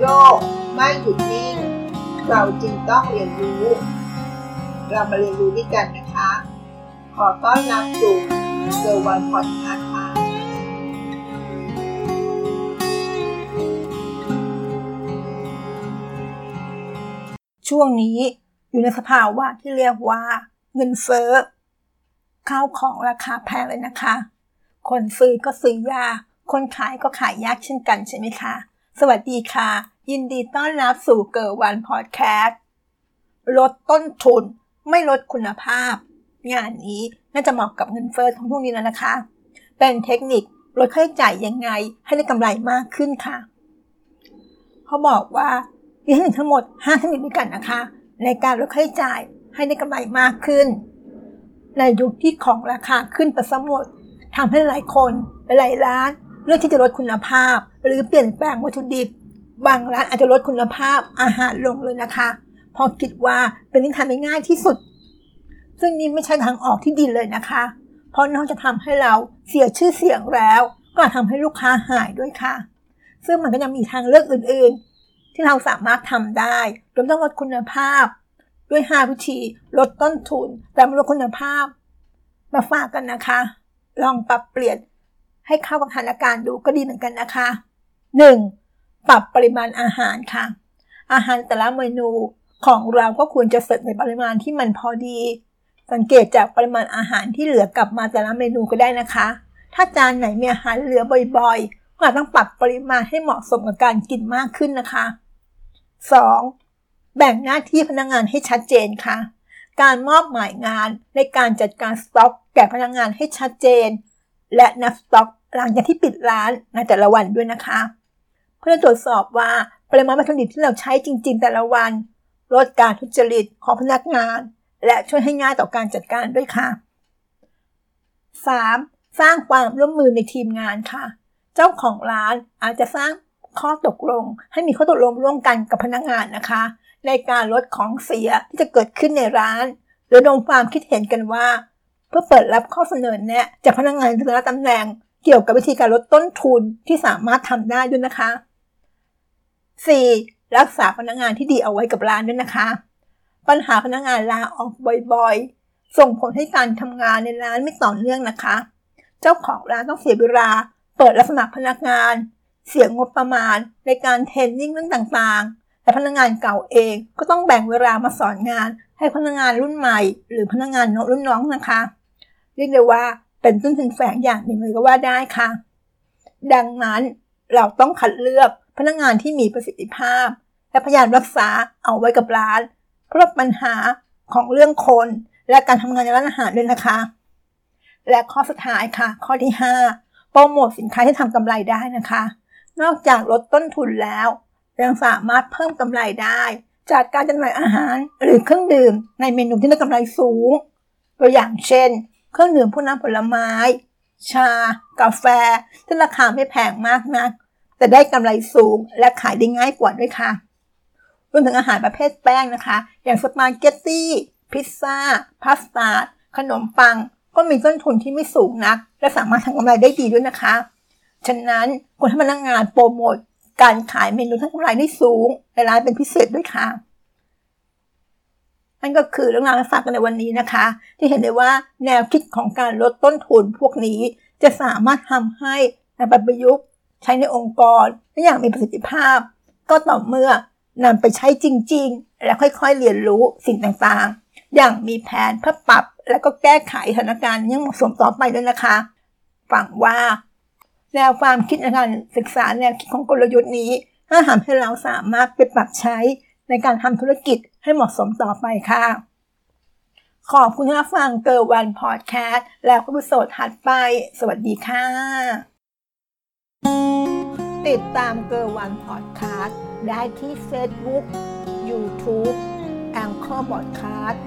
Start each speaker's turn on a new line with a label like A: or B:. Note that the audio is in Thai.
A: โลกไม่หยุดนิ่ง เราจึงต้องเรียนรู้ เรามาเรียนรู้ด้วยกันนะคะ ขอต้อนรับสู่เซอร์วันพอดคาส์ค่ะ
B: ช่วงนี้อยู่ในสภาวะที่เรียกว่าเงินเฟ้อข้าวของราคาแพงเลยนะคะ คนซื้อก็ซื้อยากคนขายก็ขายยากเช่นกันใช่ไหมคะ สวัสดีค่ะ ยินดีต้อนรับสู่เกิร์วันพอดแคสต์ลดต้นทุนไม่ลดคุณภาพ งานนี้น่าจะเหมาะกับเงินเฟ้อทั้งพวกนี้แล้วนะคะ เป็นเทคนิคลดค่าใช้จ่ายยังไงให้ได้กำไรมากขึ้นค่ะเขาบอกว่ามีทั้งหมด5เทคนิคด้วยกันนะคะ ในการลดค่าใช้จ่ายให้ได้กำไรมากขึ้น ในยุคที่ของราคาขึ้นไปสมดทำให้หลายคนหลายร้าน เลือกที่จะลดคุณภาพ หรือเปลี่ยนแปลงวัตถุดิบ บางร้านอาจจะลดคุณภาพอาหารลงเลยนะคะเพราะคิดว่าเป็นที่ทำได้ง่ายที่สุด ซึ่งนี่ไม่ใช่ทางออกที่ดีเลยนะคะ เพราะนอกจากทำให้เราเสียชื่อเสียงแล้ว ก็ทำให้ลูกค้าหายด้วยค่ะ ซึ่งมันก็ยังมีทางเลือกอื่นๆ ที่เราสามารถทำได้โดยต้องลดคุณภาพ ด้วย 5 วิธีลดต้นทุนแต่ไม่ลดคุณภาพ มาฝากกันนะคะ ลองปรับเปลี่ยน ให้เข้ากับสถานการณ์ดูก็ดีเหมือนกันนะคะ 1. ปรับปริมาณอาหารค่ะ อาหารแต่ละเมนูของเราก็ควรจะเสิร์ฟในปริมาณที่มันพอดี สังเกตจากปริมาณอาหารที่เหลือกลับมาแต่ละเมนูก็ได้นะคะ ถ้าจานไหนมีอาหารเหลือบ่อยๆก็อาจต้องปรับปริมาณให้เหมาะสมกับการกินมากขึ้นนะคะ 2. แบ่งหน้าที่พนักงงานให้ชัดเจนค่ะ การมอบหมายงานในการจัดการสต็อก แก่พนักงงานให้ชัดเจน และนับสต็อก หลังจากที่ปิดร้านในแต่ละวันด้วยนะคะ เพื่อตรวจสอบว่าปริมาณวัตถุดิบที่เราใช้จริง ๆ แต่ละวันลดการทุจริตของพนักงาน และช่วยให้ง่ายต่อการจัดการด้วยค่ะ 3. สร้างความร่วมมือในทีมงานค่ะ เจ้าของร้านอาจจะสร้างข้อตกลง ให้มีข้อตกลงร่วมกันกับพนักงานนะคะ ในการลดของเสียที่จะเกิดขึ้นในร้านหรือลงความคิดเห็นกันว่า เพื่อเปิดรับข้อเสนอแนะจากพนักงานแต่ละตำแหน่ง เกี่ยวกับวิธีการลดต้นทุนที่สามารถทำได้ด้วยนะคะ 4. รักษาพนักงานที่ดีเอาไว้กับร้านด้วยนะคะ ปัญหาพนักงานลาออกบ่อยๆ ส่งผลให้การทำงานในร้านไม่ต่อเนื่องนะคะ เจ้าของร้านต้องเสียเวลาเปิดรับสมัครพนักงาน เสียงบประมาณในการเทรนนิ่งเรื่องต่างๆแต่พนักงานเก่าเองก็ต้องแบ่งเวลามาสอนงานให้พนักงานรุ่นใหม่ หรือพนักงานรุ่นน้องนะคะ เรียกได้ว่า เป็นต้นทุนแฝงอย่างหนึ่งเลยก็ว่าได้ค่ะ ดังนั้นเราต้องคัดเลือกพนักงานที่มีประสิทธิภาพ และพยายามรักษาเอาไว้กับร้าน เพราะปัญหาของเรื่องคน และการทำงานในร้านอาหารด้วยนะคะ และข้อสุดท้ายค่ะ ข้อที่ 5 โปรโมทสินค้าที่ทำกำไรได้นะคะ นอกจากลดต้นทุนแล้วยังสามารถเพิ่มกำไรได้ จากการจำหน่ายอาหารหรือเครื่องดื่มในเมนูที่ได้กำไรสูง ตัวอย่างเช่น เครื่องดื่มพวกน้ำผลไม้ ชา กาแฟที่ราคาไม่แพงมากนัก แต่ได้กำไรสูงและขายได้ง่ายกว่าด้วยค่ะรวมถึงอาหารประเภทแป้งนะคะ อย่างสปาเกตตี้พิซซ่าพาสต้าขนมปัง ก็มีต้นทุนที่ไม่สูงนัก และสามารถทำกำไรได้ดีด้วยนะคะ ฉะนั้นควรให้พนักงานโปรโมทการขายเมนูที่กำไรได้สูงในร้านเป็นพิเศษด้วยค่ะ นั่นก็คือเรื่องราวที่ฝากกันในวันนี้นะคะ ที่เห็นได้ว่าแนวคิดของการลดต้นทุนพวกนี้ จะสามารถทำให้นำไปประยุกต์ใช้ในองค์กรได้อย่างมีประสิทธิภาพ ก็ต่อเมื่อนำไปใช้จริง ๆ และค่อยๆเรียนรู้สิ่งต่างๆ อย่างมีแผนเพื่อปรับ และก็แก้ไขสถานการณ์ยังเหมาะสมต่อไปด้วยนะคะหวังว่า แนวความคิดในการศึกษาแนวคิดของกลยุทธ์นี้ถ้าทำให้เราสามารถไปปรับใช้ ในการทำธุรกิจให้เหมาะสมต่อไปค่ะ ขอบคุณที่รับฟังเกิร์วันพอดแคสต์แล้วก็วิดีโอถัดไป สวัสดีค่ะ ติดตามเกิร์วันพอดแคสต์ได้ที่ Facebook YouTube แองเกอร์บอดแคสต์